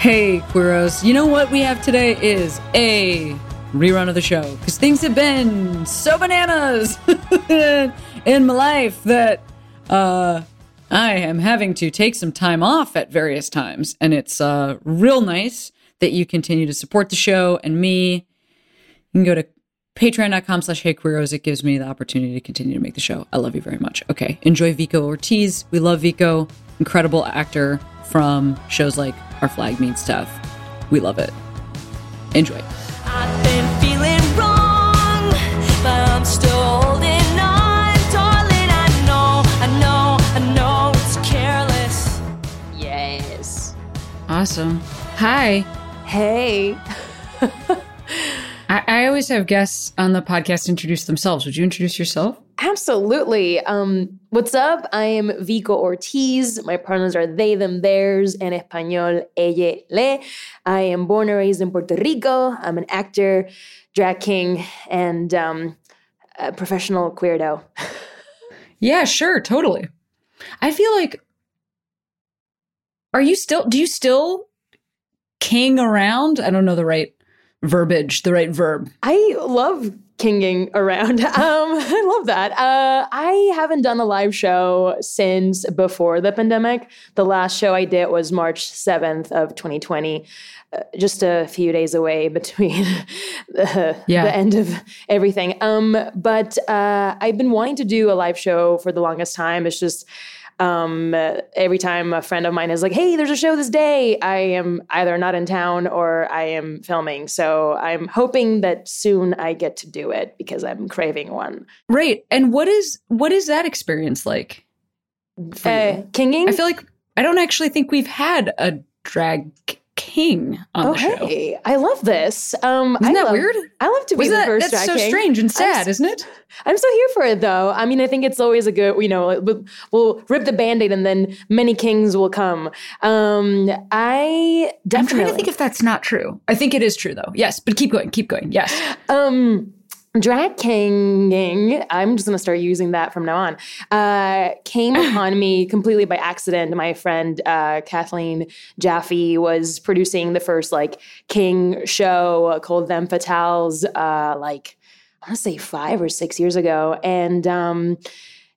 Hey, Queeros. You know what we have today is a rerun of the show because things have been so bananas in my life that uh, I am having to take some time off at various times. And it's uh, real nice that you continue to support the show and me. You can go to patreon.com slash heyqueeros. It gives me the opportunity to continue to make the show. I love you very much. Okay. Enjoy Vico Ortiz. We love Vico. Incredible actor from shows like Our Flag Means Death. We love it. Enjoy. I've been feeling wrong, but I'm still holding on, darling. I know, I know, I know it's careless. Yes. Awesome. Hi. Hey. I, I always have guests on the podcast introduce themselves. Would you introduce yourself? Absolutely. Um, what's up? I am Vico Ortiz. My pronouns are they, them, theirs, en español, ella, le. I am born and raised in Puerto Rico. I'm an actor, drag king, and um, a professional queerdo. Yeah, sure, totally. I feel like are you still do you still king around? I don't know the right verbiage, the right verb. I love kinging around. Um, I love that. Uh, I haven't done a live show since before the pandemic. The last show I did was March 7th of 2020. Uh, just a few days away between the, Yeah. the end of everything. Um, but uh, I've been wanting to do a live show for the longest time. It's just um, every time a friend of mine is like, "Hey, there's a show this day," I am either not in town or I am filming. So I'm hoping that soon I get to do it because I'm craving one. Right. And what is what is that experience like? Uh, kinging. I feel like I don't actually think we've had a drag king on oh, the show. hey, I love this. Um, Isn't I that love, weird? I love to be Was the that, first that's so king. strange and I'm sad, isn't it? I'm so here for it though. I mean, I think it's always a good, you know, we'll, we'll rip the band-aid and then many kings will come. Um, I I'm definitely trying to think if that's not true. I think it is true though. Yes, but keep going, keep going. Yes. Um, drag kinging, I'm just going to start using that from now on, uh, came upon me completely by accident. My friend uh, Kathleen Jaffe was producing the first like king show called Them Fatales, uh, like I want to say five or six years ago, and um,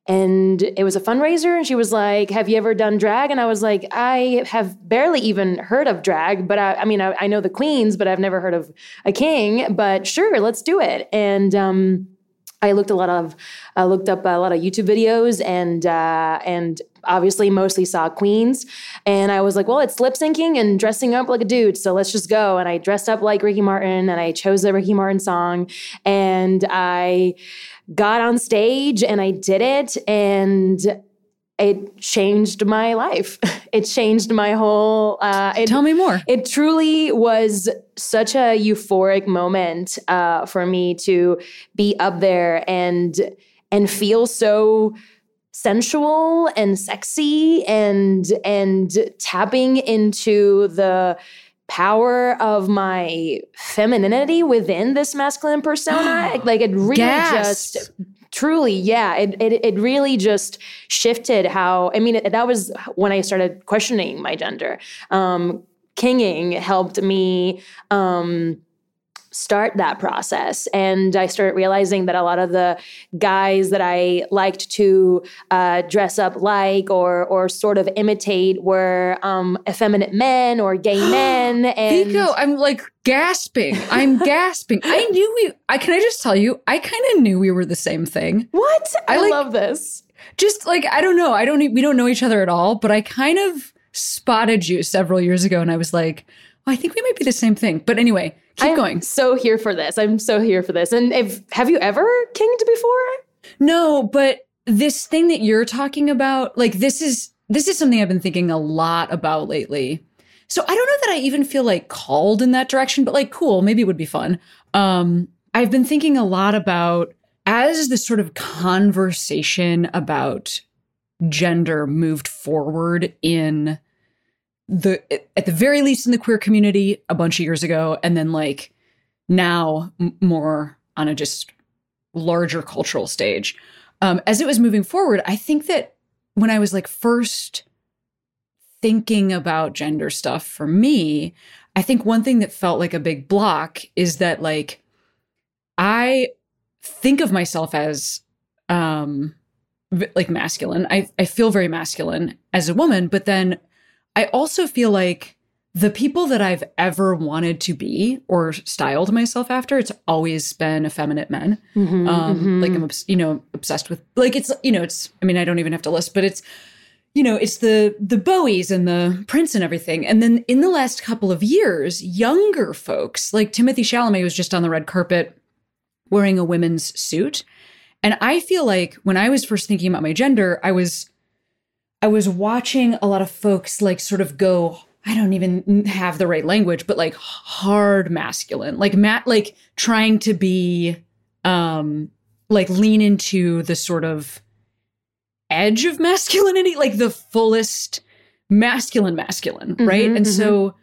and it was a fundraiser and she was like have you ever done drag? And i was like i have barely even heard of drag but i, I mean I, I know the queens but i've never heard of a king but sure let's do it. And um, I looked a lot of uh, looked up a lot of YouTube videos and uh, and obviously mostly saw queens. And I was like, well, it's lip syncing and dressing up like a dude, so let's just go. And I dressed up like Ricky Martin and I chose the Ricky Martin song. And I got on stage and I did it and it changed my life. It changed my whole. Uh, it, Tell me more. it truly was such a euphoric moment uh, for me to be up there and and feel so sensual and sexy and and tapping into the power of my femininity within this masculine persona like it really Gasp. just truly yeah it, it it really just shifted how i mean it, that was when i started questioning my gender um kinging helped me um start that process and i started realizing that a lot of the guys that i liked to uh, dress up like or or sort of imitate were um, effeminate men or gay men and Vico, I'm like gasping. I'm gasping. I knew we. I can I just tell you, I kind of knew we were the same thing. what i, I like- love this Just like I don't know. I don't. We don't know each other at all. But I kind of spotted you several years ago, and I was like, oh, I think we might be the same thing. But anyway, keep I'm going. so here for this i'm so here for this and if have you ever kinged before No, but this thing that you're talking about, like this is this is something I've been thinking a lot about lately. so I don't know that I even feel like called in that direction, but like cool, maybe it would be fun. Um, I've been thinking a lot about as this sort of conversation about gender moved forward in the at the very least in the queer community a bunch of years ago and then like now m- more on a just larger cultural stage. Um, as it was moving forward i think that when i was like first thinking about gender stuff for me i think one thing that felt like a big block is that like i think of myself as um like masculine. I i feel very masculine as a woman but then i also feel like the people that I've ever wanted to be or styled myself after, it's always been effeminate men. Mhm, Um, mhm. like I'm, you know, obsessed with like it's, you know, it's. I mean, I don't even have to list, but it's, you know, it's the the Bowies and the Prince and everything. And then in the last couple of years, younger folks like Timothée Chalamet was just on the red carpet wearing a women's suit, and I feel like when I was first thinking about my gender, I was I was watching a lot of folks like sort of go, I don't even have the right language, but like hard masculine, like Matt, like trying to be, um, like lean into the sort of edge of masculinity, like the fullest masculine, masculine, right? Mhm, And so,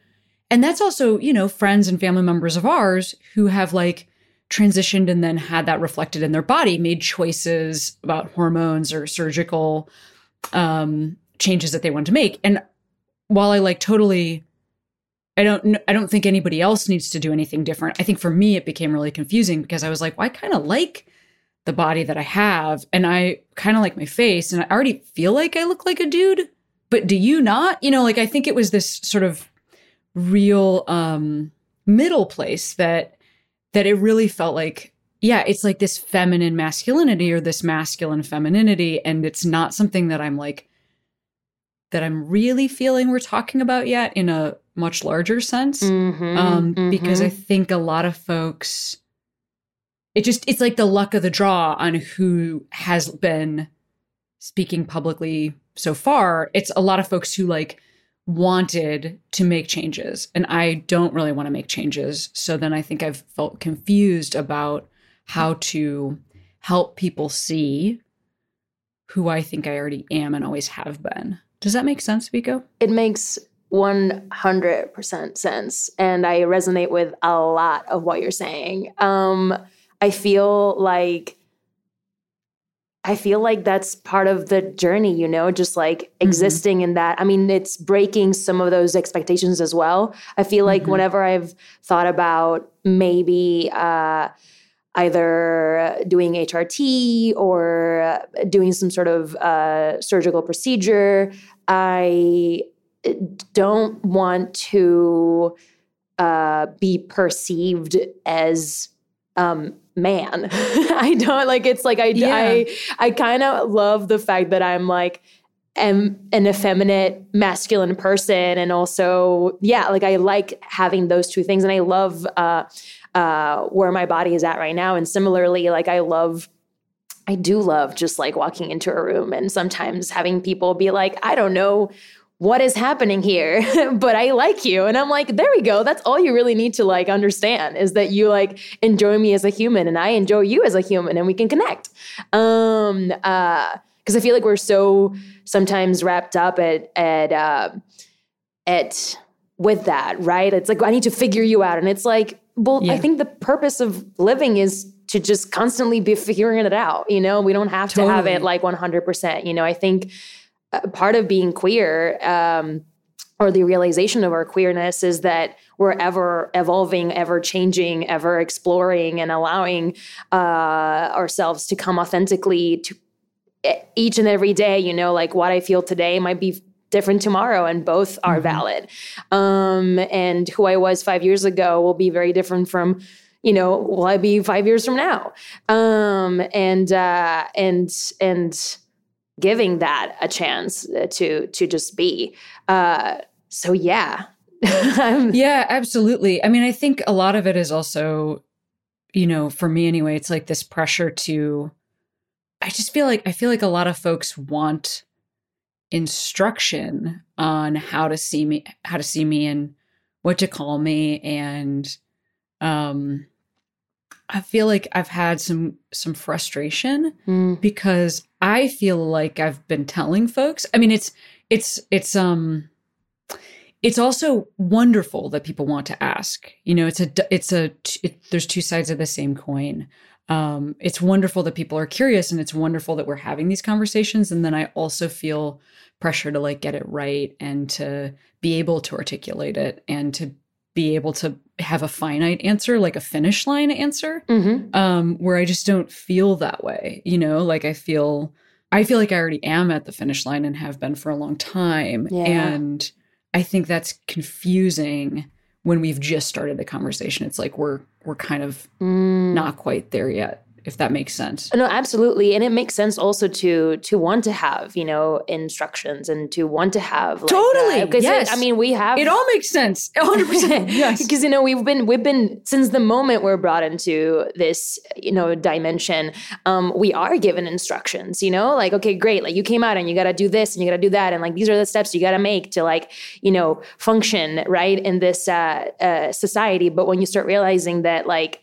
and that's also, you know, friends and family members of ours who have like transitioned and then had that reflected in their body, made choices about hormones or surgical um changes that they want to make. And while i like totally i don't i don't think anybody else needs to do anything different. I think for me it became really confusing because i was like well, i kind of like the body that i have and i kind of like my face and i already feel like i look like a dude but do you not? You know like i think it was this sort of real um middle place that that it really felt like yeah, it's like this feminine masculinity or this masculine femininity. And it's not something that I'm like, that I'm really feeling we're talking about yet in a much larger sense. Mhm, Um, because I mhm. think a lot of folks, it just, it's like the luck of the draw on who has been speaking publicly so far. It's a lot of folks who like wanted to make changes. And I don't really want to make changes. So then I think I've felt confused about how to help people see who I think I already am and always have been. Does that make sense, Vico? it makes 100% sense and i resonate with a lot of what you're saying um i feel like i feel like that's part of the journey you know just like existing in that i mean it's breaking some of those expectations as well i feel like Mhm. whenever i've thought about maybe uh either doing HRT or doing some sort of uh, surgical procedure. I don't want to uh, be perceived as um, man. I don't like. It's like I Yeah. I I kind of love the fact that I'm like am an effeminate masculine person and also yeah like i like having those two things and i love uh uh where my body is at right now. And similarly like i love i do love just like walking into a room and sometimes having people be like i don't know what is happening here but i like you. And i'm like there we go. That's all you really need to like understand is that you like enjoy me as a human and i enjoy you as a human and we can connect. Um uh because i feel like we're so sometimes wrapped up at at uh, at with that right? It's like i need to figure you out. And it's like well i think the purpose of living is to just constantly be figuring it out you know? We don't have to have it like 100% you know? I think uh, part of being queer um, or the realization of our queerness is that we're ever evolving, ever changing, ever exploring, and allowing uh, ourselves to come authentically to e- each and every day. You know, like what I feel today might be different tomorrow, and both are Mhm. valid. Um, and who I was five years ago will be very different from. You know, will I be five years from now? Um, and uh, and and giving that a chance uh, to to just be. Uh, so yeah, Yeah, absolutely. I mean, I think a lot of it is also, you know, for me anyway, it's like this pressure to I just feel like I feel like a lot of folks want instruction on how to see me how to see me and what to call me and um I feel like I've had some some frustration Mm. because I feel like I've been telling folks. I mean, it's it's it's um it's also wonderful that people want to ask. You know, it's a it's a it, there's two sides of the same coin. Um, it's wonderful that people are curious, and it's wonderful that we're having these conversations. And then I also feel pressure to like get it right and to be able to articulate it and to be able to have a finite answer, like a finish line answer hmm um where i just don't feel that way you know like i feel i feel like i already am at the finish line and have been for a long time Yeah. and i think that's confusing when we've just started the conversation it's like we're we're kind of Mm. not quite there yet if that makes sense. No, absolutely, and it makes sense also to to want to have you know instructions and to want to have like, Totally, 'cause it- yes. I mean, we have it all makes sense. 100% yes. Because you know we've been we've been since the moment we're brought into this you know dimension um we are given instructions you know? Like okay great. Like you came out and you got to do this and you got to do that and like these are the steps you got to make to like you know function right in this uh, uh society. But when you start realizing that like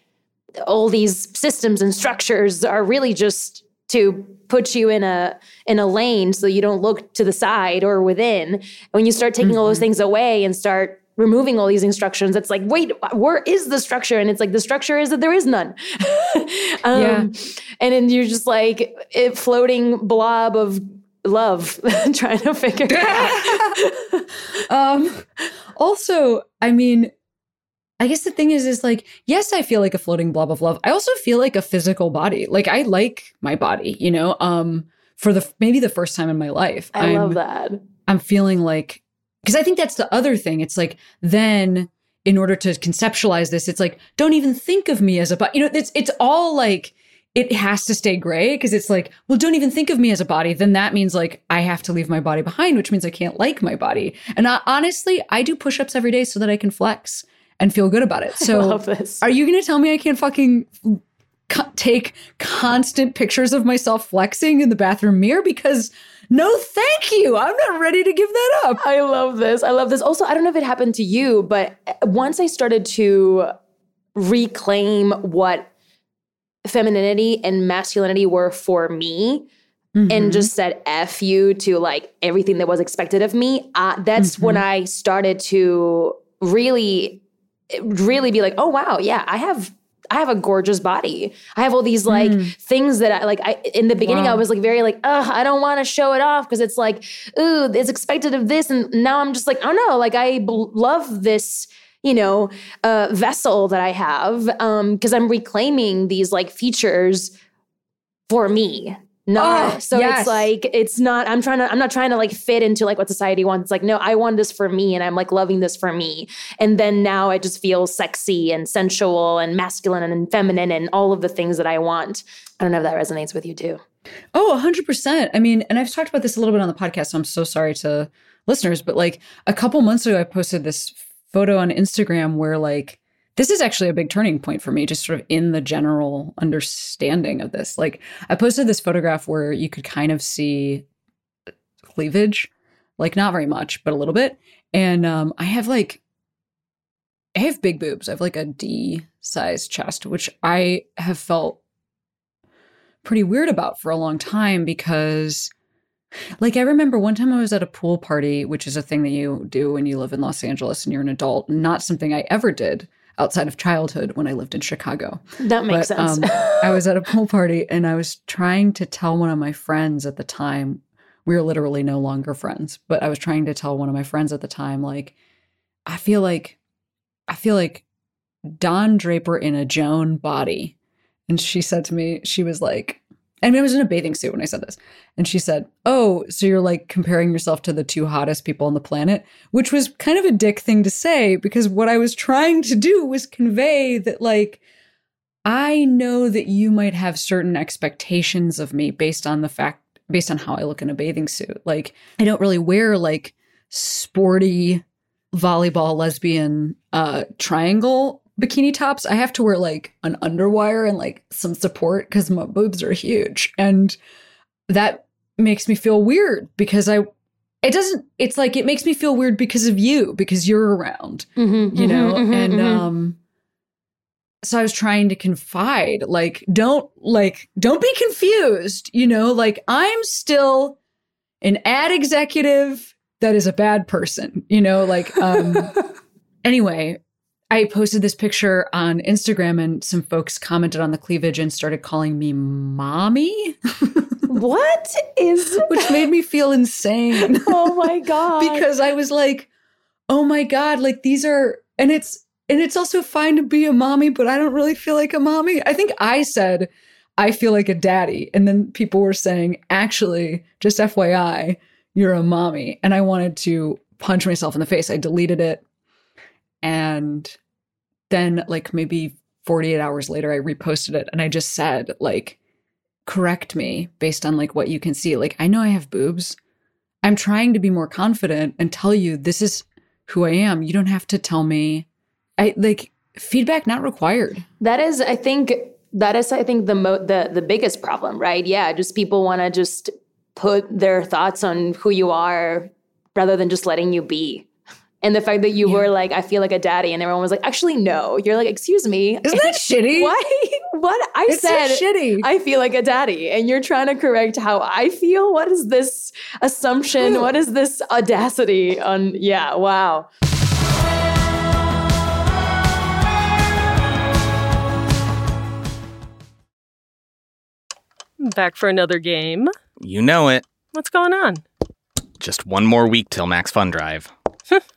all these systems and structures are really just to put you in a in a lane so you don't look to the side or within. And when you start taking all those things away and start removing all these instructions, it's like, wait, where is the structure? And it's like the structure is that there is none. um, Yeah. And then you're just like a floating blob of love trying to figure it out. um also i mean i guess the thing is is like yes i feel like a floating blob of love. I also feel like a physical body. Like i like my body you know? Um for the maybe the first time in my life I I'm- love that. i'm feeling like because i think that's the other thing. It's like then in order to conceptualize this it's like don't even think of me as a body you know it's it's all like it has to stay gray because it's like well don't even think of me as a body. Then that means like i have to leave my body behind which means i can't like my body. And I, honestly i do push-ups every day so that i can flex and feel good about it so are you going to tell me I can't fucking co- take constant pictures of myself flexing in the bathroom mirror? Because no, thank you. I'm not ready to give that up. I love this. I love this. Also, I don't know if it happened to you, but once I started to reclaim what femininity and masculinity were for me Mm-hmm. and just said F you to like everything that was expected of me, uh, that's when I started to really, really be like, oh, wow, yeah, I have. I have a gorgeous body. I have all these like things that I like. I in the beginning I was like very like, ugh, I don't want to show it off because it's like, ooh, it's expected of this, and now I'm just like, oh no, like I love this, you know, uh, vessel that I have because I'm reclaiming these like features for me. No, Oh, so yes. it's like it's not. I'm trying to. I'm not trying to like fit into like what society wants. It's like no, I want this for me, and I'm like loving this for me. And then now I just feel sexy and sensual and masculine and feminine and all of the things that I want. I don't know if that resonates with you too. Oh, 100%. I mean, and I've talked about this a little bit on the podcast, so I'm so sorry to listeners, but like a couple months ago, I posted this photo on Instagram where like, this is actually a big turning point for me, just sort of in the general understanding of this. Like, I posted this photograph where you could kind of see cleavage, like not very much, but a little bit. And um, I have like, I have big boobs. I have like a D size chest, which I have felt pretty weird about for a long time because like I remember one time I was at a pool party, which is a thing that you do when you live in Los Angeles and you're an adult, not something I ever did outside of childhood when I lived in Chicago. That makes But, sense. um, I was at a pool party and I was trying to tell one of my friends at the time, we were literally no longer friends, but I was trying to tell one of my friends at the time, like, I feel like, I feel like Don Draper in a Joan body. And she said to me, she was like, and I was in a bathing suit when I said this. And she said, Oh, so you're like comparing yourself to the two hottest people on the planet, which was kind of a dick thing to say because what I was trying to do was convey that, like, I know that you might have certain expectations of me based on the fact, based on how I look in a bathing suit. Like, I don't really wear like sporty volleyball lesbian uh triangle bikini tops. I have to wear like an underwire and like some support because my boobs are huge. And that makes me feel weird because I it doesn't it's like it makes me feel weird because of you because you're around Mhm, you mhm, know mhm, and mhm. um so i was trying to confide like don't like don't be confused you know like i'm still an ad executive that is a bad person you know like um anyway i posted this picture on instagram and some folks commented on the cleavage and started calling me mommy what is which made me feel insane Oh my god. because I was like, oh my God, like these are, and it's, and it's also fine to be a mommy, but I don't really feel like a mommy. I think I said, I feel like a daddy. And then people were saying, actually, just FYI, you're a mommy. And I wanted to punch myself in the face. I deleted it. And then, like, maybe 48 hours later, I reposted it and I just said, like, correct me based on like what you can see. Like, I know I have boobs. I'm trying to be more confident and tell you this is who I am. You don't have to tell me. I like feedback not required. That is, I think, that is, I think, the mo- the the biggest problem, right? Yeah, just people want to just put their thoughts on who you are rather than just letting you be. And the fact that you were like, I feel like a daddy, and everyone was like, actually, no. You're like, excuse me. Isn't that shitty? Why? What? I It's so said shitty. I feel like a daddy, and you're trying to correct how I feel. What is this assumption? What is this audacity? On yeah, wow. Back for another game. You know it. What's going on? Just one more week till Max Fun Drive.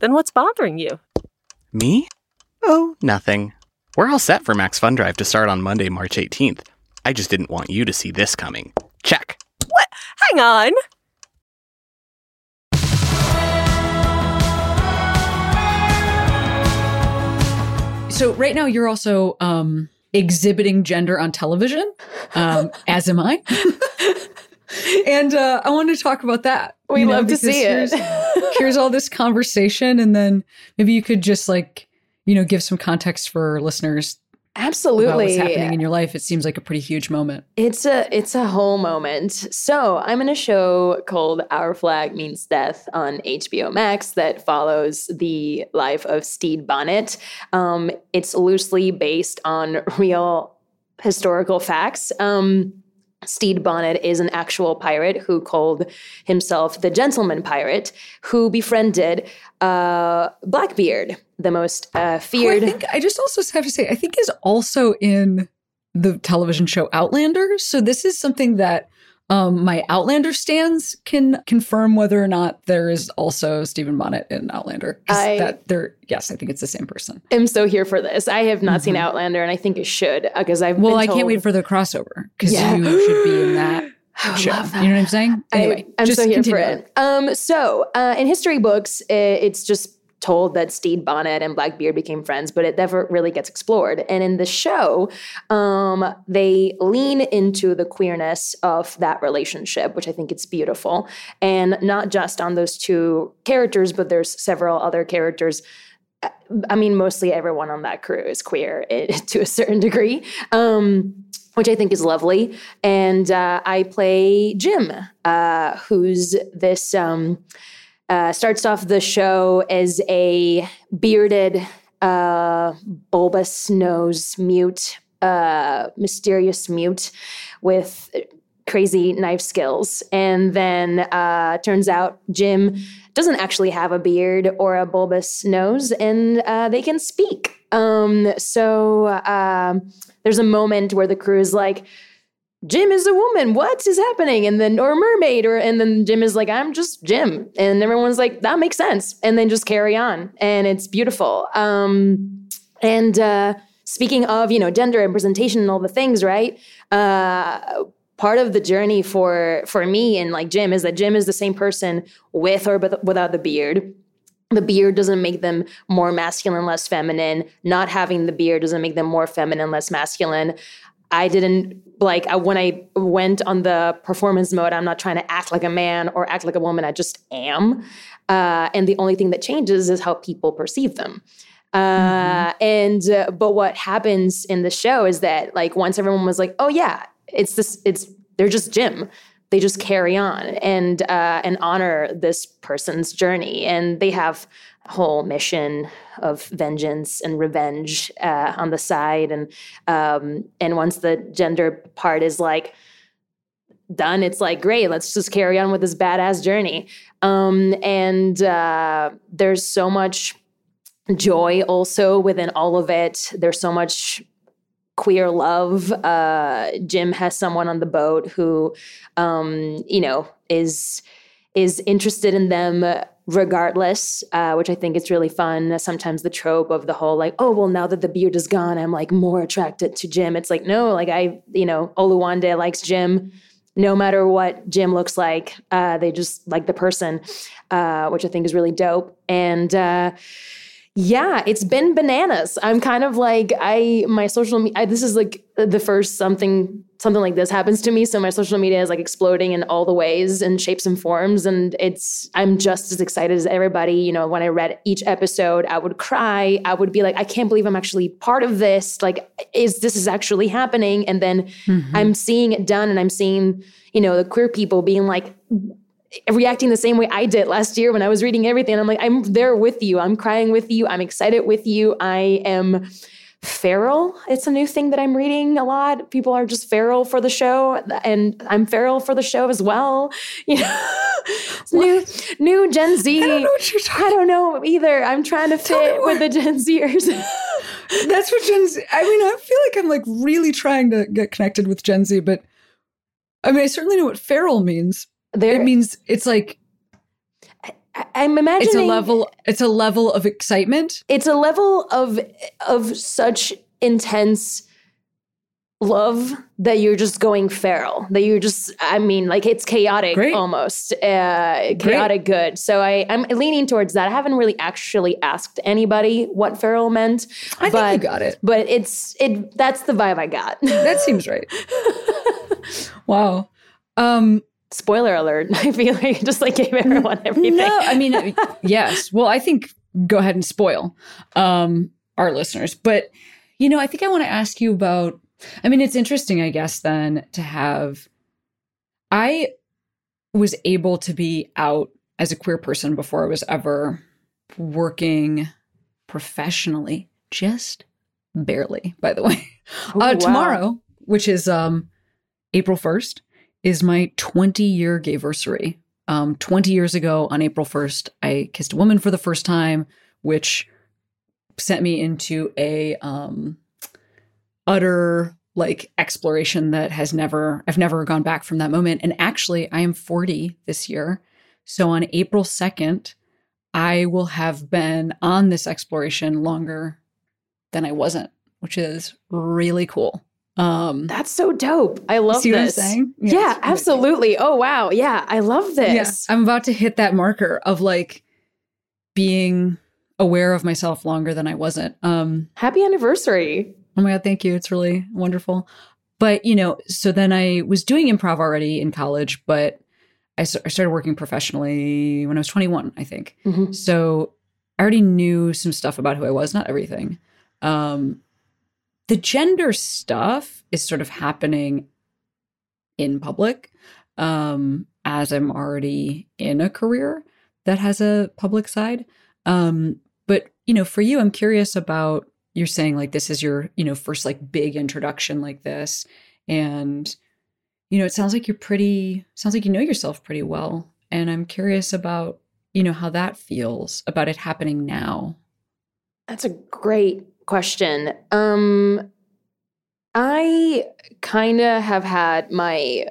Then what's bothering you? Me? Oh, nothing. We're all set for Max Fun Drive to start on Monday, March 18th. I just didn't want you to see this coming. Check. What? Hang on. So right now you're also um exhibiting gender on television, um, as am I. and uh, I wanted to talk about that. We you know, love to see it. Here's, here's all this conversation, and then maybe you could just like you know give some context for listeners Absolutely. what's happening in your life. It seems like a pretty huge moment. It's a it's a whole moment. So I'm in a show called Our Flag Means Death on HBO Max that follows the life of Stede Bonnet. Um, it's loosely based on real historical facts. Um, Stede Bonnet is an actual pirate who called himself the Gentleman Pirate, who befriended uh, Blackbeard, the most uh, Who I feared. think I just also have to say I think is also in the television show Outlander. So this is something that um, my Outlander stands can confirm whether or not there is also Stephen Bonnet in Outlander. I- that there, yes, I think it's the same person. I'm so here for this. I have not seen Outlander, and I think it should because I've Mm-hmm. Well, I can't wait for the crossover because Yeah. you should be in that show. love that. You know what I'm saying? Anyway, I, am so here continue. for it. Um, so uh, in history books, it's just told that Stede Bonnet and Blackbeard became friends, but it never really gets explored. And in the show, um, they lean into the queerness of that relationship, which I think it's beautiful, and not just on those two characters, but there's several other characters. I mean, mostly everyone on that crew is queer to a certain degree. Um, which I think is lovely. And uh, I play Jim, uh, who's this, um, uh, starts off the show as a bearded, uh, bulbous nose mute, uh, mysterious mute with crazy knife skills. And then uh, turns out Jim doesn't actually have a beard or a bulbous nose, and uh, they can speak. Um, so um, there's a moment where the crew is like, Jim is a woman. What is happening? And then, or mermaid, or and then Jim is like, I'm just Jim, and everyone's like, that makes sense, and then just carry on, and it's beautiful. Um, and uh, speaking of, you know, gender representation and all the things, right? Uh, part of the journey for for me and like Jim is that Jim is the same person with or without the beard. The beard doesn't make them more masculine, less feminine. Not having the beard doesn't make them more feminine, less masculine. I didn't like I, when I went on the performance mode. I'm not trying to act like a man or act like a woman. I just am, uh, and the only thing that changes is how people perceive them. Uh, And uh, but what happens in the show is that like once everyone was like, oh yeah, it's this, it's they're just Jim. They just carry on and uh, and honor this person's journey, and they have whole mission of vengeance and revenge uh, on the side, and um, and once the gender part is like done, it's like great, let's just carry on with this badass journey. Um, and uh, there's so much joy also within all of it. There's so much queer love. Uh, Jim has someone on the boat who, um, you know, is is interested in them regardless, uh, which I think is really fun. Sometimes the trope of the whole like, oh well, now that the beard is gone, I'm like more attracted to Jim. It's like no, like I, you know, Oluwande likes Jim. No matter what Jim looks like, uh, they just like the person, uh, which I think is really dope. And uh, yeah, it's been bananas. I'm kind of like I my social media. This is like the first something something like this happens to me. So my social media is like exploding in all the ways and shapes and forms, and it's I'm just as excited as everybody. You know, when I read each episode, I would cry. I would be like, I can't believe I'm actually part of this. Like, is this is actually happening? And then mm-hmm. I'm seeing it done, and I'm seeing you know the queer people being like reacting the same way I did last year when I was reading everything. I'm like, I'm there with you. I'm crying with you. I'm excited with you. I am feral. It's a new thing that I'm reading a lot. People are just feral for the show, and I'm feral for the show as well. You know, new new Gen Z. I don't know what you're talking I don't know either. I'm trying to fit with the Gen Zers. That's what Gen Z. I mean, I feel like I'm like really trying to get connected with Gen Z, but I mean, I certainly know what feral means. There, It means it's like I- I'm imagining it's a level. It's a level of excitement. it's a level of of such intense love that you're just going feral that you're just i mean like it's chaotic Great. almost uh chaotic good so i i'm leaning towards that i haven't really actually asked anybody what feral meant I but think you got it. but it's it that's the vibe i got That seems right. wow. Um, spoiler alert i feel like just like gave everyone everything No, I mean, uh, yes. Well, I think go ahead and spoil um, our listeners. But, you know, I think I want to ask you about. I mean, it's interesting, I guess, then to have. I was able to be out as a queer person before I was ever working professionally, just barely, by the way. Ooh, uh, wow. Tomorrow, which is um, April 1st, is my 20 year gayversary. Um, 20 years ago on April 1st, I kissed a woman for the first time, which sent me into a um, utter like exploration that has never, I've never gone back from that moment. And actually, I am 40 this year. So on April 2nd, I will have been on this exploration longer than I wasn't, which is really cool. Um, that's so dope i love See what I'm this saying? Yeah, yeah, absolutely oh wow yeah i love this I'm about to hit that marker of like being aware of myself longer than I wasn't. Um, happy anniversary oh my God, thank you. It's really wonderful. But, you know, so then I was doing improv already in college, but I, started working professionally when I was 21, I think. Mhm. So I already knew some stuff about who I was, not everything. Um, the gender stuff is sort of happening in public um, as I'm already in a career that has a public side. Um, but you know, for you, I'm curious about you're saying like this is your you know first like big introduction like this, and you know it sounds like you're pretty sounds like you know yourself pretty well, and I'm curious about you know how that feels about it happening now. That's a great question. Um, I kind of have had my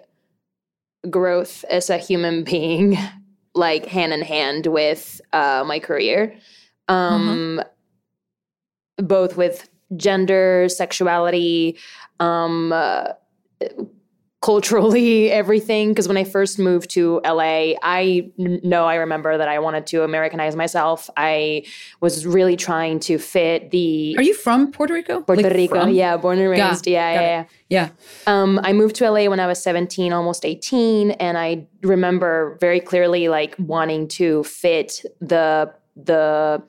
growth as a human being like hand in hand with uh, my career, um, both with gender, sexuality, um, uh, culturally everything because when i first moved to la i know i remember that i wanted to americanize myself i was really trying to fit the Are you from Puerto Rico? puerto Like, rico from? yeah born and Got- raised yeah got yeah, yeah Yeah. um, I moved to LA when I was 17, almost 18, and I remember very clearly like wanting to fit the the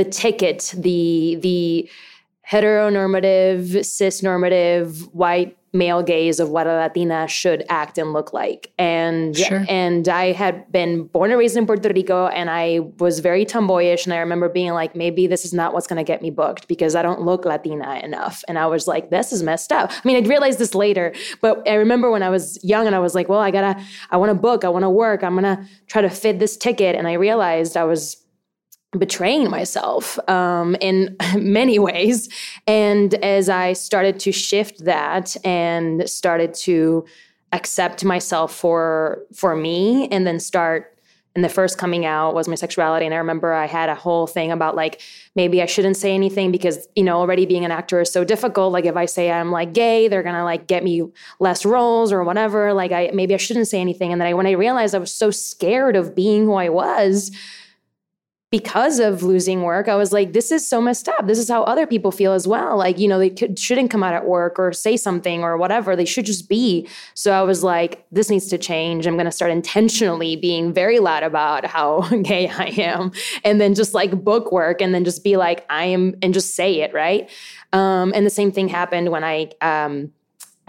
the ticket, the the heteronormative, cis-normative, white male gaze of what a Latina should act and look like. And Sure. and I had been born and raised in Puerto Rico and I was very tomboyish and I remember being like maybe this is not what's going to get me booked because I don't look Latina enough. And I was like this is messed up. I mean, I'd realized this later, but I remember when I was young and I was like, well, I got to I want to book, I want to work, I'm going to try to fit this ticket and I realized I was betraying myself um, in many ways. And as I started to shift that and started to accept myself for for me, and then start. And the first coming out was my sexuality. And I remember I had a whole thing about like, maybe I shouldn't say anything because, you know, already being an actor is so difficult. Like, if I say I'm like gay, they're to like get me less roles or whatever. Like, I maybe I shouldn't say anything. And then I, when I realized I was so scared of being who I was, because of losing work, I was like, this is so messed up. This is how other people feel as well. Like, you know, they could, shouldn't come out at work or say something or whatever. They should just be. So I was like, this needs to change. I'm going to start intentionally being very loud about how gay I am and then just like book work and then just be like, I am, and just say it, right? Um, and the same thing happened when I, um,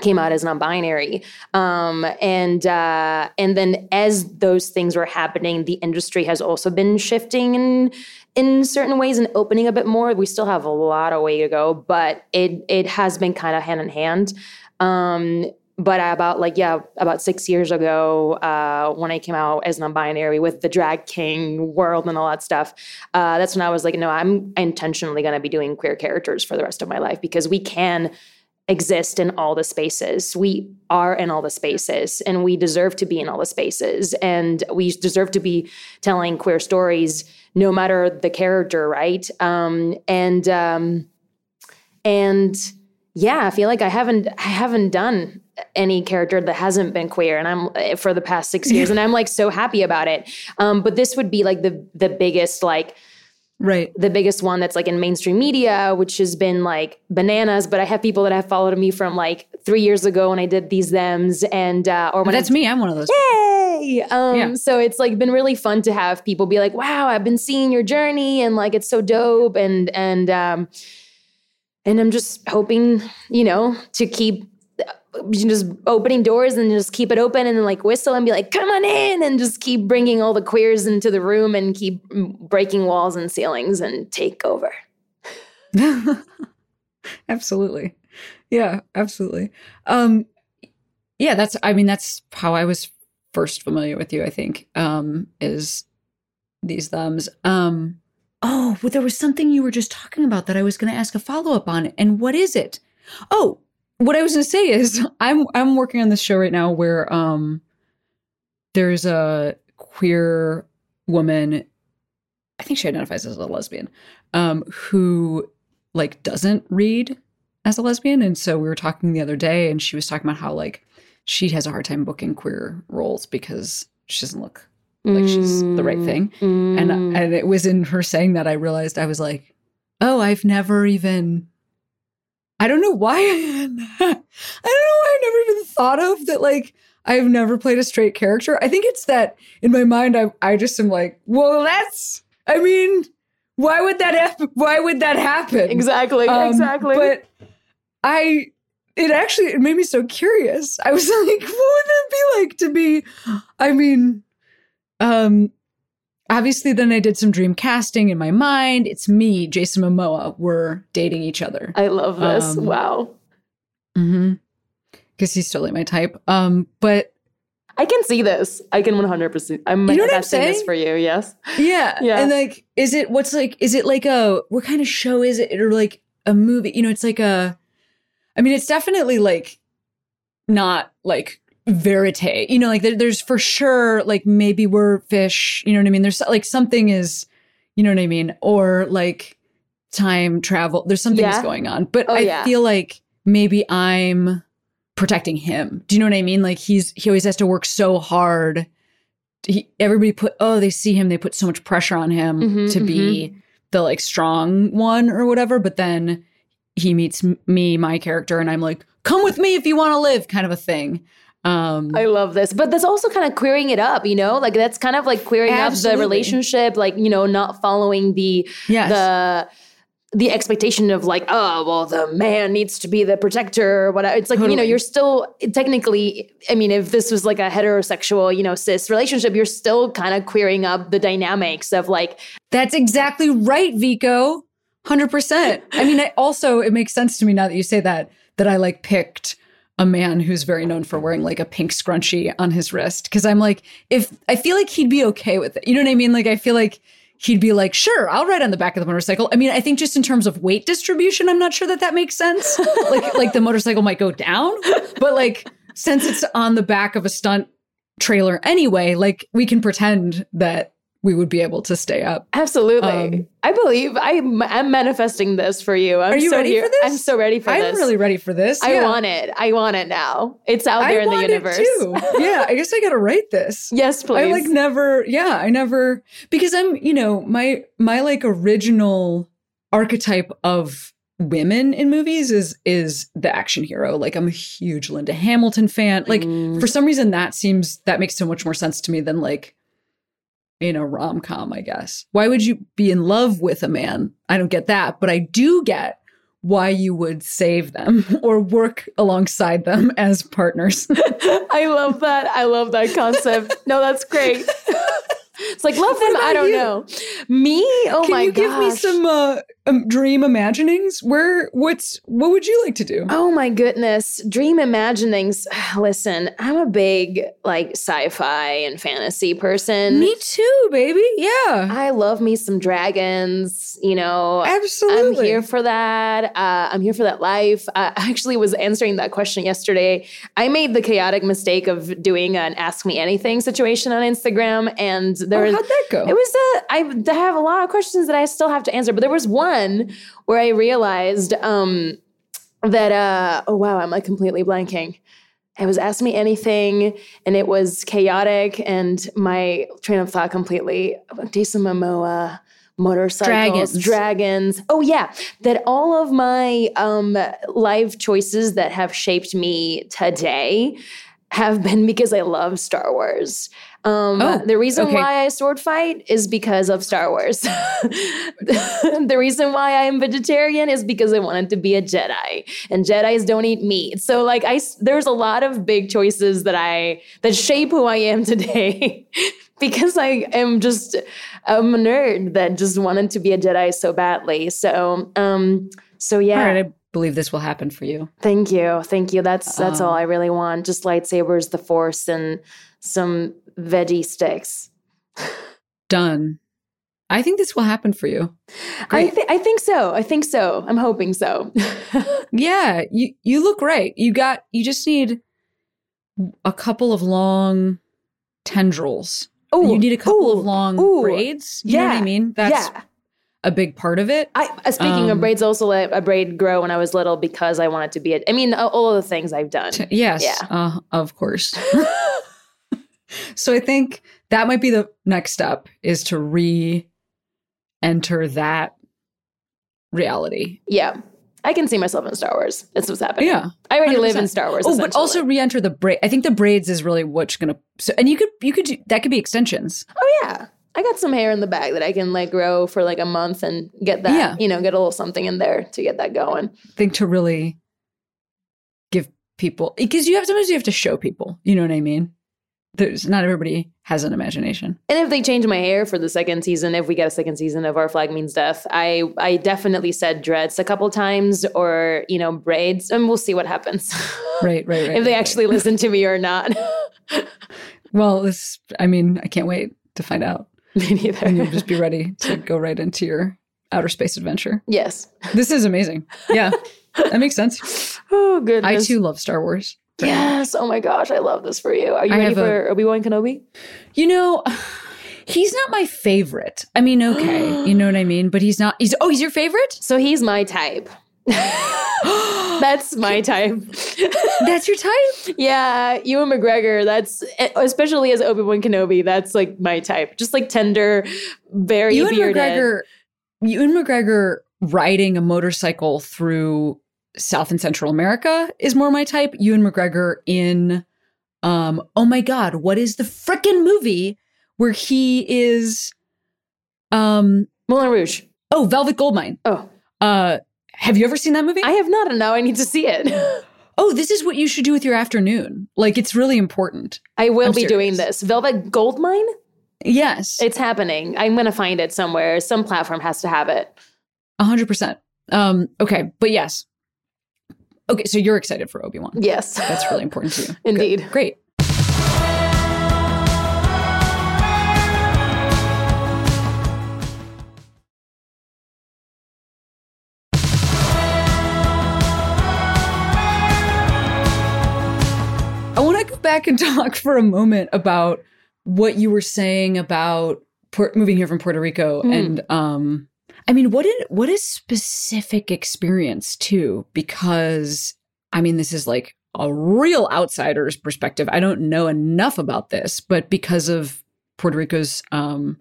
came out as non-binary. Um, and uh, and then as those things were happening the industry has also been shifting in in certain ways and opening a bit more. We still have a lot of way to go but it it has been kind of hand in hand. Um, but about like yeah about six years ago uh, when i came out as non-binary with the drag king world and all that stuff uh, that's when i was like no i'm intentionally going to be doing queer characters for the rest of my life because we can exist in all the spaces. We are in all the spaces and we deserve to be in all the spaces and we deserve to be telling queer stories no matter the character, right? Um and um and yeah, I feel like I haven't I haven't done any character that hasn't been queer and I'm for the past 6 years and I'm like so happy about it. Um but this would be like the the biggest like Right. the biggest one that's like in mainstream media, which has been like bananas. But I have people that have followed me from like three years ago when I did these thems, and uh, or when That's I, me. I'm one of those. Yay! Um, Yeah. So it's like been really fun to have people be like, "Wow, I've been seeing your journey, and like it's so dope," and and um, and I'm just hoping, you know, to keep uh, just opening doors and just keep it open and then like whistle and be like, come on in and just keep bringing all the queers into the room and keep breaking walls and ceilings and take over. absolutely. Yeah, absolutely. Um yeah, that's I mean that's how I was first familiar with you, I think. Um is these thumbs. Um oh, well there was something you were just talking about that I was going to ask a follow-up on. And what is it? Oh, what I was going to say is I'm I'm working on this show right now where um there's a queer woman I think she identifies as a lesbian um who like doesn't read as a lesbian and so we were talking the other day and she was talking about how like she has a hard time booking queer roles because she doesn't look like she's the right thing Mm. and and it was in her saying that I realized I was like oh I've never even I don't know why I don't know why I never even thought of that like I've never played a straight character I think it's that in my mind I I just am like well that's I mean why would that happen why would that happen exactly, um, exactly. But I, it actually it made me so curious. I was like, what would it be like to be? I mean, um, obviously, then I did some dream casting in my mind. It's me, Jason Momoa. We're dating each other. I love this. um, wow. Mm-hmm. Because he's totally my type. Um, but I can see this. I can 100%. I'm You know what I'm manifesting this for you. Yes. yeah, Yeah. And like, is it what's like? Is it like a what kind of show is it? Or like a movie? You know, it's like a. I mean, it's definitely like not like verite. You know, like there, there's for sure like maybe we're fish. You know what I mean? There's like something is, you know what I mean, or like time travel. There's something Yeah. is going on, but Oh, I yeah. feel like maybe I'm protecting him. Do you know what I mean? Like he's he always has to work so hard. He, everybody put oh they see him they put so much pressure on him Mhm, to be the like strong one or whatever. But then he meets me, my character, and I'm like, come with me if you want to live, kind of a thing. Um, I love this. But that's also kind of queering it up, you know? Like that's kind of like queering up the relationship, like, you know, not following the yes. the the expectation of like, oh, well, the man needs to be the protector or whatever. It's like, you know, you're still technically, I mean, if this was like a heterosexual, you know, cis relationship, you're still kind of queering up the dynamics of like, That's exactly right, Vico. 100%. I mean, I also, it makes sense to me now that you say that, that I like picked a man who's very known for wearing like a pink scrunchie on his wrist. Cause I'm like, if I feel like he'd be okay with it. You know what I mean? Like, I feel like he'd be like, sure, I'll ride on the back of the motorcycle. I mean, I think just in terms of weight distribution, I'm not sure that that makes sense. like, like the motorcycle might go down, but like, since it's on the back of a stunt trailer anyway, like we can pretend that we would be able to stay up. absolutely. Um, I believe I'm, I'm manifesting this for you. I'm Are you so ready here- for this? I'm so ready for this. I'm really ready for this. I Yeah. want it. I want it now. It's out there I in the universe. It too. Yeah, I guess I gotta write this. yes, please. I like never. Yeah, I never because I'm. You know, my my like original archetype of women in movies is is the action hero. Like I'm a huge Linda Hamilton fan. Like Mm. for some reason that seems that makes so much more sense to me than like in a rom com. I guess why would you be in love with a man? I don't get that, but I do get why you would save them or work alongside them as partners. I love that. I love that concept. no, that's great. it's like love them. I don't you? know. Me? Oh Can my you gosh. give me some uh, um, dream imaginings? Where what's what would you like to do? Oh my goodness. Dream imaginings. Listen, I'm a big like sci-fi and fantasy person. Me too, baby. Yeah, I love me some dragons, you know. absolutely. I'm here for that. Uh, I'm here for that life. Uh, I actually was answering that question yesterday. I made the chaotic mistake of doing an Ask Me Anything situation on Instagram, and there Oh, was how'd that go? It was a. I I have a lot of questions that I still have to answer, but there was one where I realized um, that. Uh, oh wow, I'm like completely blanking. It was Ask Me Anything, and it was chaotic, and my train of thought completely. Jason Momoa, motorcycles, Dragons. dragons. Oh yeah, that all of my um, life choices that have shaped me today have been because I love Star Wars. Um, Oh, the reason okay. why I sword fight is because of Star Wars. the reason why I am vegetarian is because I wanted to be a Jedi, and Jedi's don't eat meat. So, like, I, there's a lot of big choices that I that shape who I am today. Because I am just I'm a nerd that just wanted to be a Jedi so badly. So, um, so yeah. All right, I believe this will happen for you. Thank you. Thank you. That's that's all Um, I really want. Just lightsabers, the force, and some veggie sticks. Done. I think this will happen for you. I think I think so. I think so. I'm hoping so. Yeah, you you look great. You got you just need a couple of long tendrils. Oh, you need a couple ooh, of long ooh. braids. You know what I mean? That's yeah. a big part of it. I uh, speaking of Um, braids, also let a braid grow when I was little because I wanted to be a. I mean, all of the things I've done. T- Yes, Yeah. uh, of course. so I think that might be the next step is to re-enter that reality. Yeah, I can see myself in Star Wars. That's what's happening. Yeah. I already live in Star Wars. Oh, but also re-enter the braid. I think the braids is really what's gonna. So, and you could you could do that. Could be extensions. Oh yeah. I got some hair in the bag that I can like grow for like a month and get that, Yeah. you know, get a little something in there to get that going. I think to really give people because you have sometimes you have to show people. You know what I mean? There's not everybody has an imagination. And if they change my hair for the second season, if we get a second season of Our Flag Means Death, I I definitely said dreads a couple times or, you know, braids, and we'll see what happens. Right, right, right. if they right, actually listen to me or not. Well, this. I mean, I can't wait to find out. me and you'll just be ready to go right into your outer space adventure. yes. This is amazing. Yeah, that makes sense. Oh goodness. I too love Star Wars. Yes. Oh my gosh, I love this for you. Are you I ready a- for Obi Wan Kenobi? You know, he's not my favorite. I mean, okay, you know what I mean, but he's not. He's oh, he's your favorite? So he's my type. That's my type. That's your type? yeah, Ewan McGregor. That's especially as Obi Wan Kenobi. That's like my type. Just like tender, very Ewan bearded. McGregor, Ewan McGregor riding a motorcycle through South and Central America is more my type. Ewan McGregor in, um, oh my God, what is the frickin' movie where he is, um, Moulin Rouge. oh, Velvet Goldmine. Oh, Uh, have you ever seen that movie? I have not, and now I need to see it. oh, this is what you should do with your afternoon. Like, it's really important. I will I'm be doing this. Velvet Goldmine. Yes, It's happening. I'm gonna find it somewhere. Some platform has to have it. a hundred percent. Um, okay, but yes. Okay, so you're excited for Obi Wan. Yes, That's really important to you. Indeed. Good. Great. I want to go back and talk for a moment about what you were saying about Port- moving here from Puerto Rico Mm. and um I mean what what is specific experience too because I mean this is like a real outsider's perspective. I don't know enough about this, but because of Puerto Rico's um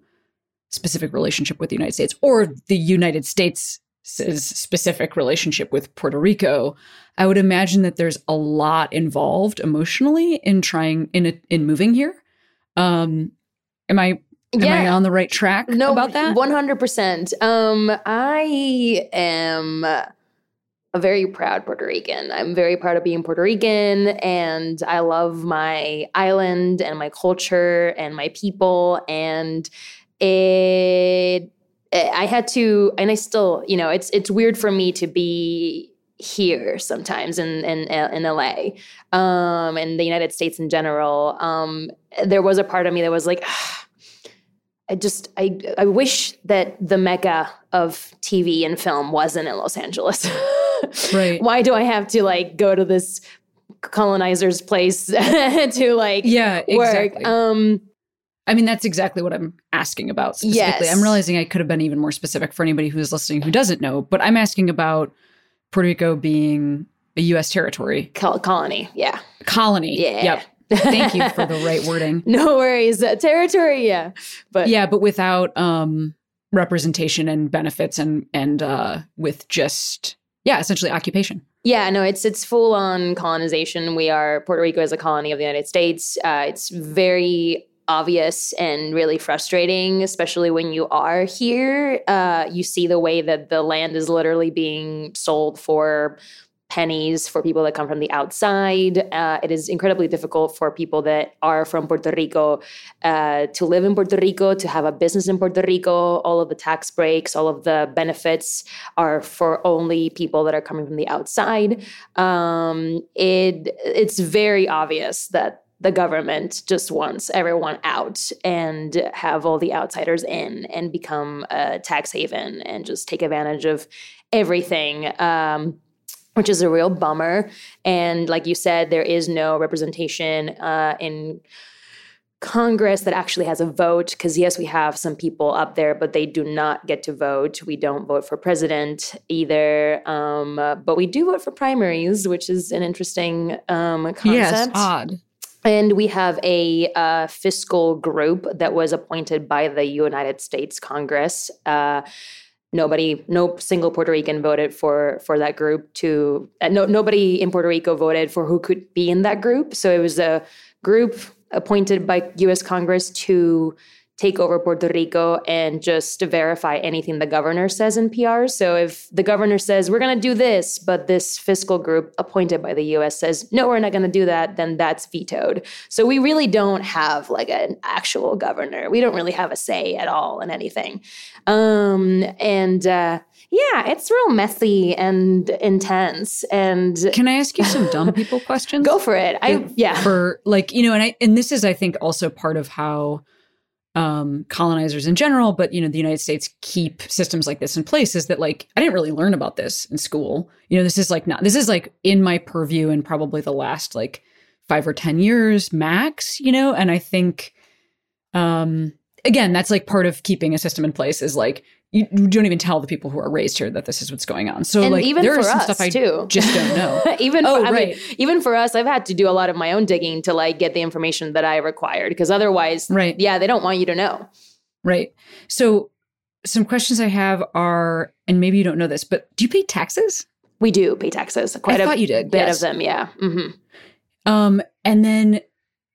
specific relationship with the United States or the United States' specific relationship with Puerto Rico, I would imagine that there's a lot involved emotionally in trying in a, in moving here. Um, am I am I on the right track no, about that? One hundred percent. Um, I am a very proud Puerto Rican. I'm very proud of being Puerto Rican, and I love my island and my culture and my people. And it, I had to, and I still, you know, it's it's weird for me to be here sometimes in in in LA, um, and the United States in general. Um, there was a part of me that was like. I just I I wish that the mecca of TV and film wasn't in Los Angeles. Right. Why do I have to like go to this colonizer's place to like Yeah, work? exactly. Um I mean, that's exactly what I'm asking about specifically. Yes. I'm realizing I could have been even more specific for anybody who's listening who doesn't know, but I'm asking about Puerto Rico being a U.S. territory, col- colony. Yeah. colony. Yeah. Yep. Thank you for the right wording. No worries. Uh, territory, yeah. But Yeah, but without um, representation and benefits, and and uh, with just yeah, essentially occupation. Yeah, no, it's it's full on colonization. We are Puerto Rico is a colony of the United States. Uh, it's very obvious and really frustrating, especially when you are here. Uh, you see the way that the land is literally being sold for pennies for people that come from the outside. Uh, it is incredibly difficult for people that are from Puerto Rico uh, to live in Puerto Rico, to have a business in Puerto Rico. All of the tax breaks, all of the benefits are for only people that are coming from the outside. Um, it it's very obvious that the government just wants everyone out and have all the outsiders in and become a tax haven and just take advantage of everything. Um, which is a real bummer. And like you said, there is no representation uh, in Congress that actually has a vote. Because yes, we have some people up there, but they do not get to vote. We don't vote for president either, um, uh, but we do vote for primaries, which is an interesting um, concept. Yes, odd. And we have a uh, fiscal group that was appointed by the United States Congress. Uh, nobody, no single Puerto Rican voted for for that group. To uh, no, nobody in Puerto Rico voted for who could be in that group. So it was a group appointed by U.S. Congress to take over Puerto Rico and just verify anything the governor says in PR. So if the governor says, we're going to do this, but this fiscal group appointed by the US says, no, we're not going to do that, then that's vetoed. So we really don't have like an actual governor. We don't really have a say at all in anything. Um, and uh, yeah, it's real messy and intense. And Can I ask you some dumb people questions? go for it. I, yeah. for like you know and i and this is i think also part of how um colonizers in general but you know the united states keep systems like this in place is that like i didn't really learn about this in school. You know this is like not this is like in my purview in probably the last like five or ten years max you know? And i think um again, that's like part of keeping a system in place is like you, you don't even tell the people who are raised here that this is what's going on. So And like even there for is some us, stuff I too. just don't know. even Oh, for, I mean, right. even for us, I've had to do a lot of my own digging to like get the information that I required because otherwise, Right. yeah, they don't want you to know. Right. So some questions I have are, and maybe you don't know this, but do you pay taxes? We do pay taxes. Quite I a thought you did. A bit yes. of them, yeah. hmm Um, and then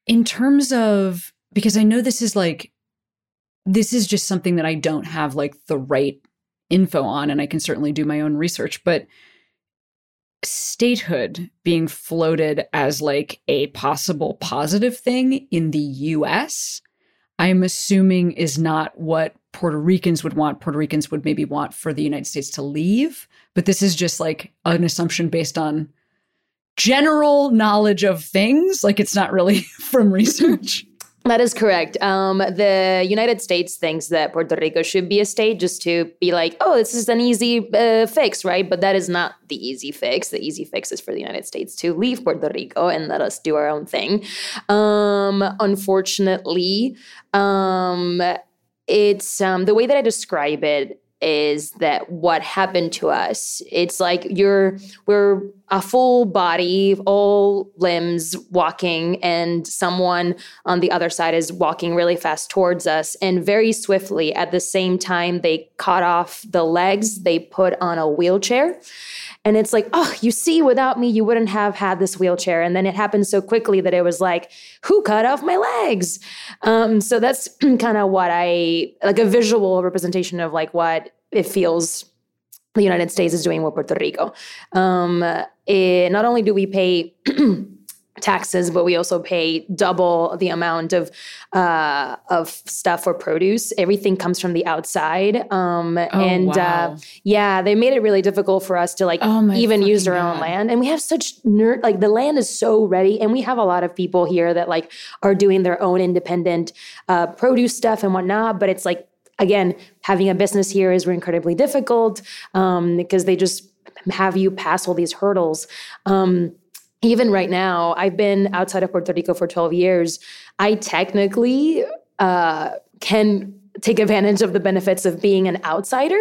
in terms of because I know this is like this is just something that I don't have like the right info on, and I can certainly do my own research, but statehood being floated as like a possible positive thing in the US, I'm assuming is not what Puerto Ricans would want. Puerto Ricans would maybe want for the United States to leave, but this is just like an assumption based on general knowledge of things. Like it's not really from research. That is correct. Um, the United States thinks that Puerto Rico should be a state just to be like, oh, this is an easy uh, fix, right? But that is not the easy fix. The easy fix is for the United States to leave Puerto Rico and let us do our own thing. Um, unfortunately, um, it's um, the way that I describe it is that what happened to us it's like you're we're a full body all limbs walking and someone on the other side is walking really fast towards us and very swiftly at the same time they cut off the legs they put on a wheelchair and it's like, oh, you see, without me, you wouldn't have had this wheelchair. And then it happened so quickly that it was like, who cut off my legs? Um, so that's kind of what I like a visual representation of like what it feels the United States is doing with Puerto Rico. Um, it, not only do we pay taxes, but we also pay double the amount of uh, of stuff for produce. Everything comes from the outside, um, and Oh, wow. uh, yeah, they made it really difficult for us to like Oh even use our fucking own land. And we have such nerd like the land is so ready, and we have a lot of people here that like are doing their own independent uh, produce stuff and whatnot. But it's like again, having a business here is incredibly difficult um, because they just have you pass all these hurdles. Um, even right now, I've been outside of Puerto Rico for 12 years. I technically uh, can take advantage of the benefits of being an outsider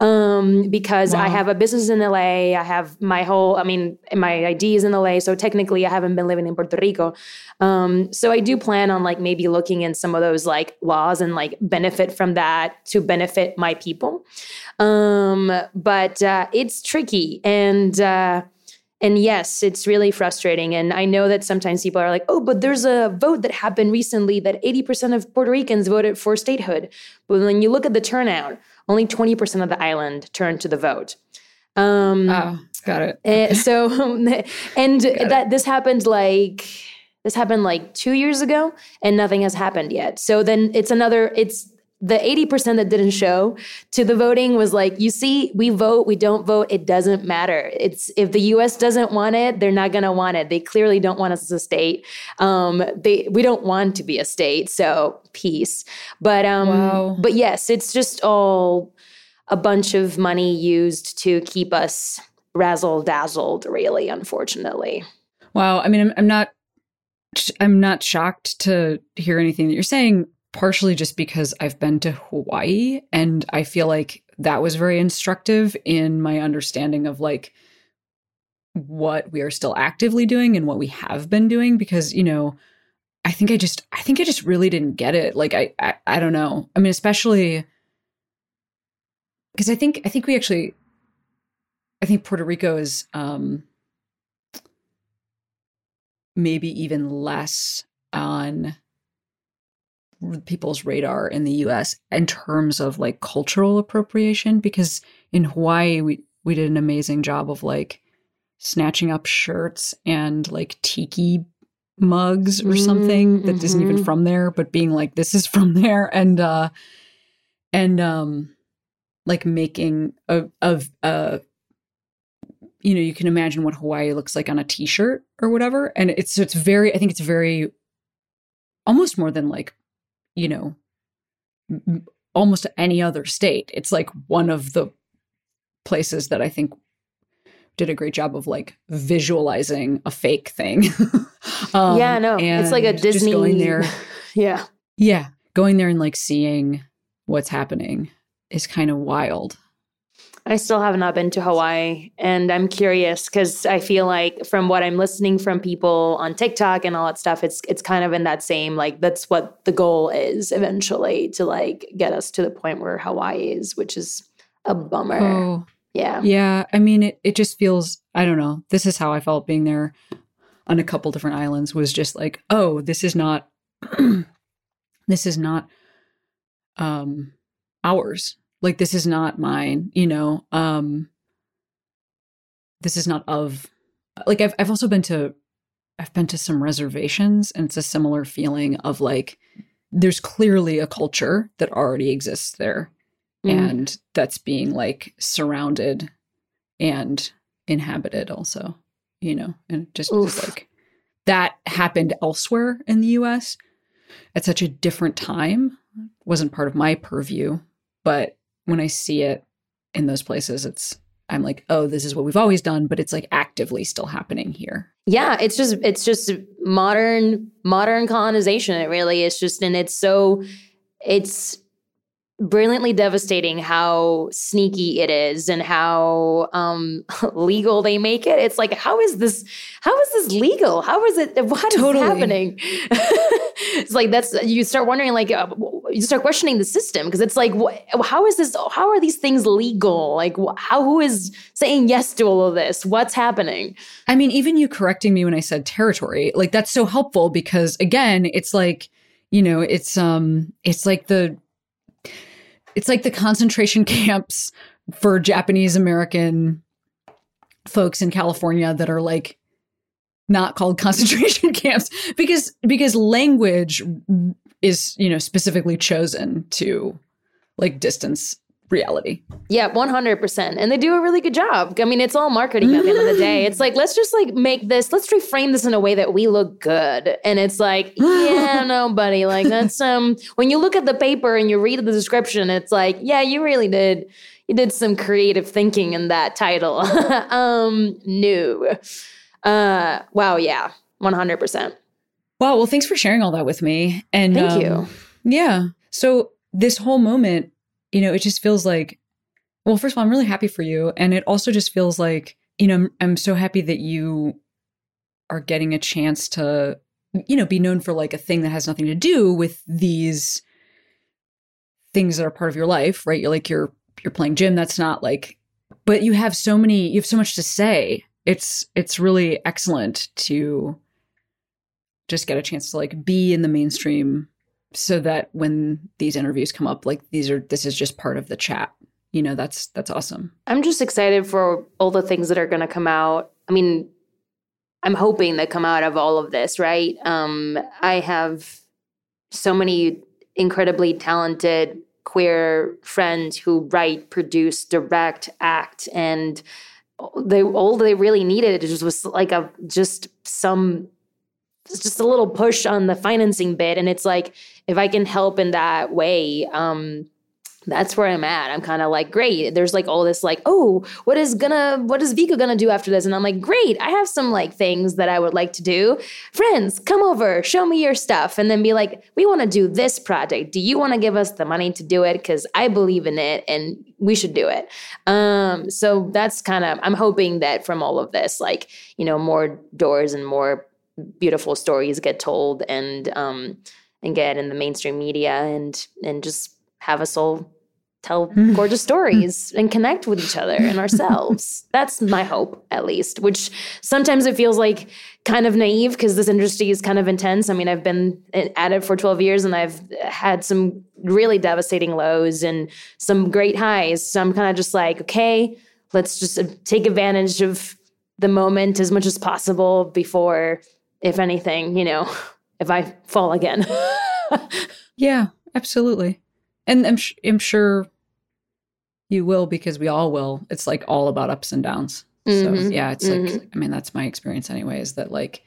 um, because I have a business in LA. I have my whole, I mean, my ID is in LA. So technically, I haven't been living in Puerto Rico. Um, so I do plan on like maybe looking in some of those like laws and like benefit from that to benefit my people. Um, but uh, it's tricky and. Uh, and yes, it's really frustrating. And I know that sometimes people are like, oh, but there's a vote that happened recently that 80% of Puerto Ricans voted for statehood. But when you look at the turnout, only 20% of the island turned to the vote. Um, Oh, got it. eh, so, and that this happened like, this happened like two years ago and nothing has happened yet. So then it's another, it's the 80% that didn't show to the voting was like, you see, we vote, we don't vote, it doesn't matter. It's if the US doesn't want it, they're not gonna want it. They clearly don't want us as a state. Um, they we don't want to be a state, so peace. But um, Wow. but yes, it's just all a bunch of money used to keep us razzle dazzled, really, unfortunately. Wow. I mean, I'm, I'm not, I'm not shocked to hear anything that you're saying. Partially just because I've been to Hawaii, and I feel like that was very instructive in my understanding of like what we are still actively doing and what we have been doing. Because you know, I think I just, I think I just really didn't get it. Like I, I, I don't know. I mean, especially because I think, I think we actually, I think Puerto Rico is. um maybe even less on people's radar in the US in terms of like cultural appropriation because in Hawaii we we did an amazing job of like snatching up shirts and like tiki mugs or something that isn't even Mhm. from there but being like this is from there and uh and um like making a of uh you know you can imagine what hawaii looks like on a t-shirt or whatever and it's so it's very i think it's very almost more than like you know m- almost any other state it's like one of the places that i think did a great job of like visualizing a fake thing um, yeah, no, it's like a Disney. going there yeah. yeah going there and like seeing what's happening is kind of wild. I still have not been to Hawaii, and I'm curious because I feel like from what I'm listening from people on TikTok and all that stuff, it's it's kind of in that same like that's what the goal is eventually to like get us to the point where Hawaii is, which is a bummer. Oh, Yeah. yeah. I mean, it, it just feels, I don't know. This is how I felt being there on a couple different islands was just like, oh, this is not, this is not um ours. Like, this is not mine, you know? Um, this is not of, like, I've, I've also been to, I've been to some reservations and it's a similar feeling of like, there's clearly a culture that already exists there Mm. and that's being like surrounded and inhabited also you know and just, just like that happened elsewhere in the us at such a different time wasn't part of my purview but when i see it in those places it's i'm like oh this is what we've always done but it's like actively still happening here. Yeah it's just it's just modern modern colonization it really. Is just and it's so it's brilliantly devastating how sneaky it is and how um legal they make it. It's like how is this how is this legal? How is it what is Totally. happening it's like that's you start wondering like uh, you start questioning the system because it's like wh- how is this how are these things legal? Like wh- how who is saying yes to all of this? What's happening? I mean, even you correcting me when I said territory, like that's so helpful because again, it's like, you know, it's um it's like the it's like the concentration camps for Japanese American folks in California that are like not called concentration camps because because language is, you know, specifically chosen to like distance reality. Yeah, 100%. And they do a really good job. I mean, it's all marketing at the end of the day. It's like, let's just like make this, let's reframe this in a way that we look good. And it's like, yeah, no, buddy. Like, that's, um, when you look at the paper and you read the description, it's like, yeah, you really did, you did some creative thinking in that title. um, no. Uh, wow, yeah, 100%. Wow, well thanks for sharing all that with me. And Thank um, you. Yeah. So this whole moment, you know, it just feels like, well, first of all, I'm really happy for you. And it also just feels like, you know, I'm, I'm so happy that you are getting a chance to, you know, be known for like a thing that has nothing to do with these things that are part of your life, right? You're like, you're, you're playing Jim. That's not like, but you have so many, you have so much to say. It's, it's really excellent to just get a chance to like be in the mainstream so that when these interviews come up like these are this is just part of the chat you know that's that's awesome I'm just excited for all the things that are going to come out. I mean, I'm hoping that come out of all of this, right? Um, I have so many incredibly talented queer friends who write, produce, direct, act, and they all they really needed just was like a just some just a little push on the financing bit, and it's like if I can help in that way. Um, that's where I'm at. I'm kind of like, great. There's like all this like, oh, what is gonna, what is Vico gonna do after this? And I'm like, great. I have some like things that I would like to do. Friends, come over, show me your stuff, and then be like, we want to do this project. Do you want to give us the money to do it? Because I believe in it, and we should do it. Um, so that's kind of. I'm hoping that from all of this, like, you know, more doors and more beautiful stories get told, and um, and get in the mainstream media, and and just have us all tell gorgeous stories and connect with each other and ourselves. That's my hope, at least, which sometimes it feels like kind of naive because this industry is kind of intense. I mean, I've been at it for 12 years and I've had some really devastating lows and some great highs. So I'm kind of just like, okay, let's just uh, take advantage of the moment as much as possible before, if anything, you know, if I fall again. yeah absolutely and i'm, sh- I'm sure you will because we all will it's like all about ups and downs so Mhm, yeah it's like i mean that's my experience anyway is that like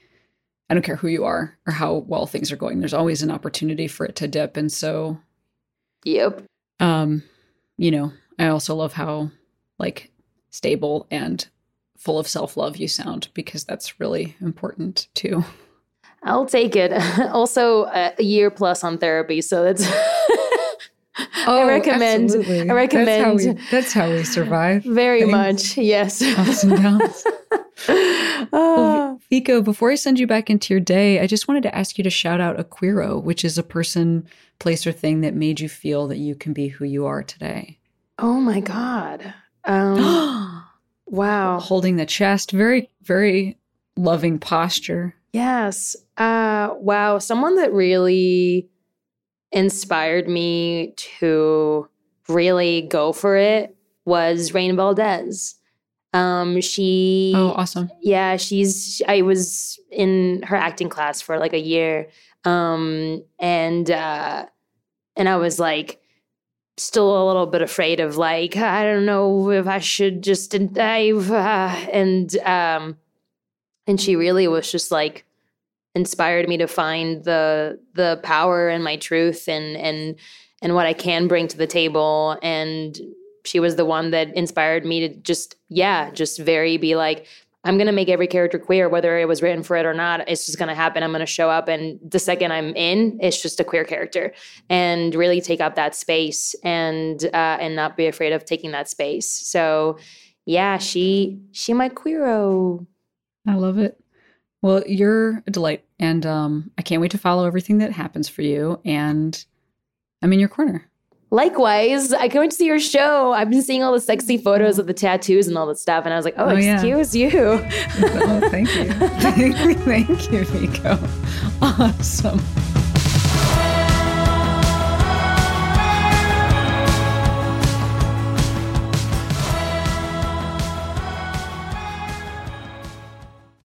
i don't care who you are or how well things are going there's always an opportunity for it to dip and so yep. um you know i also love how like stable and full of self-love you sound because that's really important too I'll take it. also, a year plus on therapy, so that's. Oh, I recommend- absolutely. I recommend- That's how we, that's how we survive. Very Things- much, yes. Ups and downs. Ah. Vico, before I send you back into your day, I just wanted to ask you to shout out a Queero, which is a person, place, or thing that made you feel that you can be who you are today. oh my god. Um, wow. Holding the chest, very, very loving posture. Yes. Uh wow, someone that really inspired me to really go for it was Rain Valdez. Um she Oh, awesome. yeah, she's I was in her acting class for like a year. Um and uh and I was like still a little bit afraid of like I don't know if I should just dive uh, and um and she really was just like inspired me to find the the power and my truth and and and what I can bring to the table. And she was the one that inspired me to just yeah just very be like I'm going to make every character queer whether it was written for it or not it's just going to happen. I'm going to show up and the second I'm in it's just a queer character. And really take up that space and uh and not be afraid of taking that space. So yeah she she my queero. I love it. Well, you're a delight. And um, I can't wait to follow everything that happens for you. And I'm in your corner. Likewise, I can't wait to see your show. I've been seeing all the sexy photos of the tattoos and all that stuff, and I was like, "Oh, Oh, yeah. excuse you." oh, thank you. thank you, Vico. Awesome.